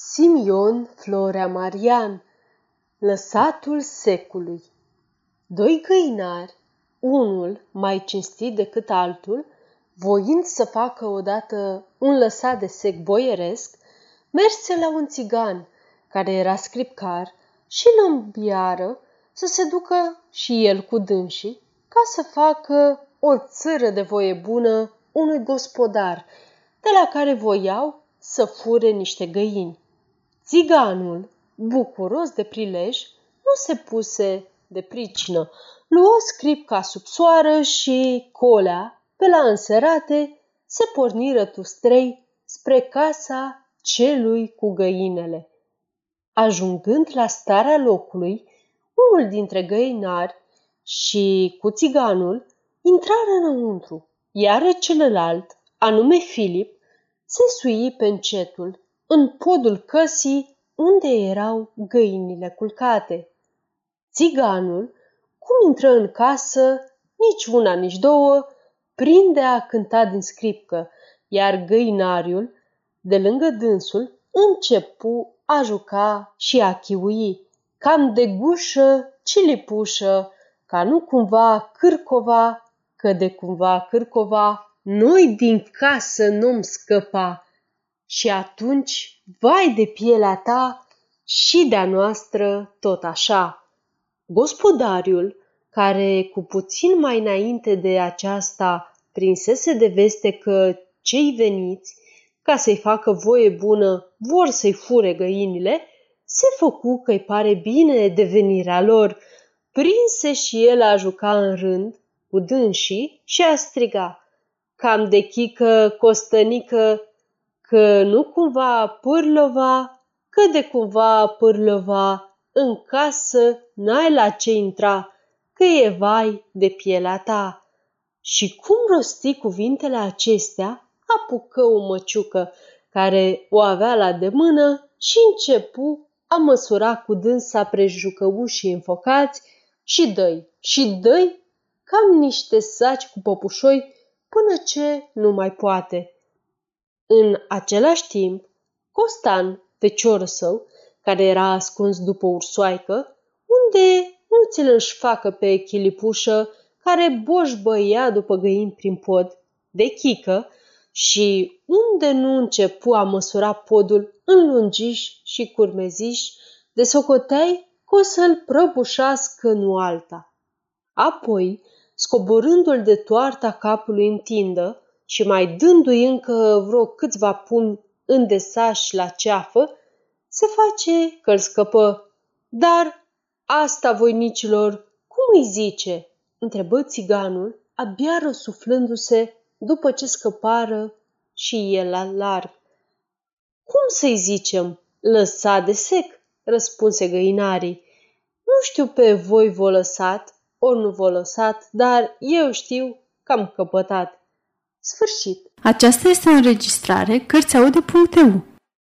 Simion Florea Marian Lăsatul secului Doi găinari, unul mai cinstit decât altul, voind să facă odată un lăsat de sec boieresc, merse la un țigan care era scripcar și îl îmbiară să se ducă și el cu dânsii ca să facă o țără de voie bună unui gospodar, de la care voiau să fure niște găini. Țiganul, bucuros de prilej, nu se puse de pricină. Luă scripca sub soară și colea, pe la înserate, se porniră tustrei spre casa celui cu găinele. Ajungând la starea locului, unul dintre găinari și cu țiganul intrară înăuntru, iar celălalt, anume Filip, se sui pe încetul în podul căsii unde erau găinile culcate. Țiganul, cum intră în casă, nici una, nici două, prinde a cânta din scripcă, iar găinariul, de lângă dânsul, începu a juca și a chiui, cam de gușă, cilipușă, ca nu cumva cârcova, că de cumva cârcova, noi din casă nu-mi scăpa. Și atunci, vai de pielea ta și de-a noastră tot așa. Gospodariul, care cu puțin mai înainte de aceasta prinsese de veste că cei veniți, ca să-i facă voie bună, vor să-i fure găinile, se făcu că-i pare bine devenirea lor, prinse și el a juca în rând cu dânsii și a striga, cam de chică, costănică, că nu cumva pârlova, că de cumva pârlova, în casă n-ai la ce intra, că e vai de pielea ta. Și cum rosti cuvintele acestea, apucă o măciucă care o avea la de mână și începu a măsura cu dânsa prejucăușii înfocați și dăi, și dăi cam niște saci cu păpușoi până ce nu mai poate. În același timp, Costan, feciorul său, care era ascuns după ursoaică, unde nu ți-l își facă pe chilipușă care boșbăia după găini prin pod, de chică, și unde nu începu a măsura podul în lungiș și curmeziș, de socoteai că o să-l prăbușească nu alta. Apoi, scoborându-l de toarta capului în tindă și mai dându-i încă vreo câțiva pumni îndesași la ceafă, se face că-l scăpă. Dar asta, voinicilor, cum îi zice? întrebă țiganul, abia răsuflându-se după ce scăpară și el la larg. Cum să-i zicem? Lăsat de sec, răspunse găinarii. Nu știu pe voi vă lăsat, ori nu vă lăsat, dar eu știu că am căpătat. Sfârșit. Aceasta este o înregistrare Cărțiaude.eu.